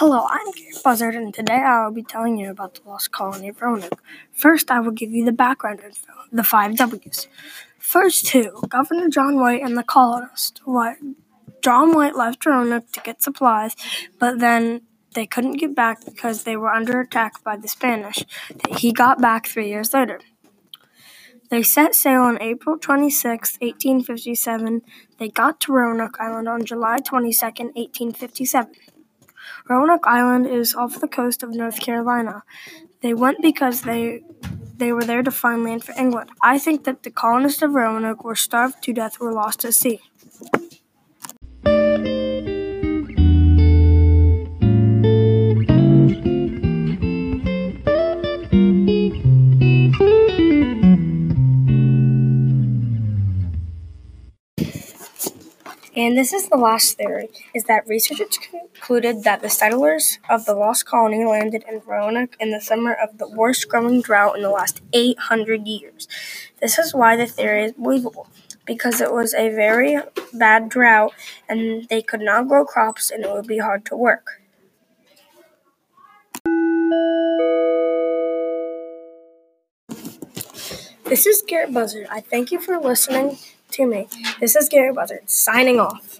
Hello, I'm Garrett Buzzard, and today I will be telling you about the lost colony of Roanoke. First, I will give you the background info, the five W's. First two, Governor John White and the colonists. What? John White left Roanoke to get supplies, but then they couldn't get back because they were under attack by the Spanish. He got back three years later. They set sail on April 26, 1857. They got to Roanoke Island on July 22, 1857. Roanoke Island is off the coast of North Carolina. They went because they they were there to find land for England. I think that the colonists of Roanoke were starved to death or lost at sea. And this is the last theory, is that researchers concluded that the settlers of the lost colony landed in Roanoke in the summer of the worst growing drought in the last 800 years. This is why the theory is believable, because it was a very bad drought and they could not grow crops and it would be hard to work. This is Garrett Buzzard. I thank you for listening to me. This is Gary Buzzard signing off.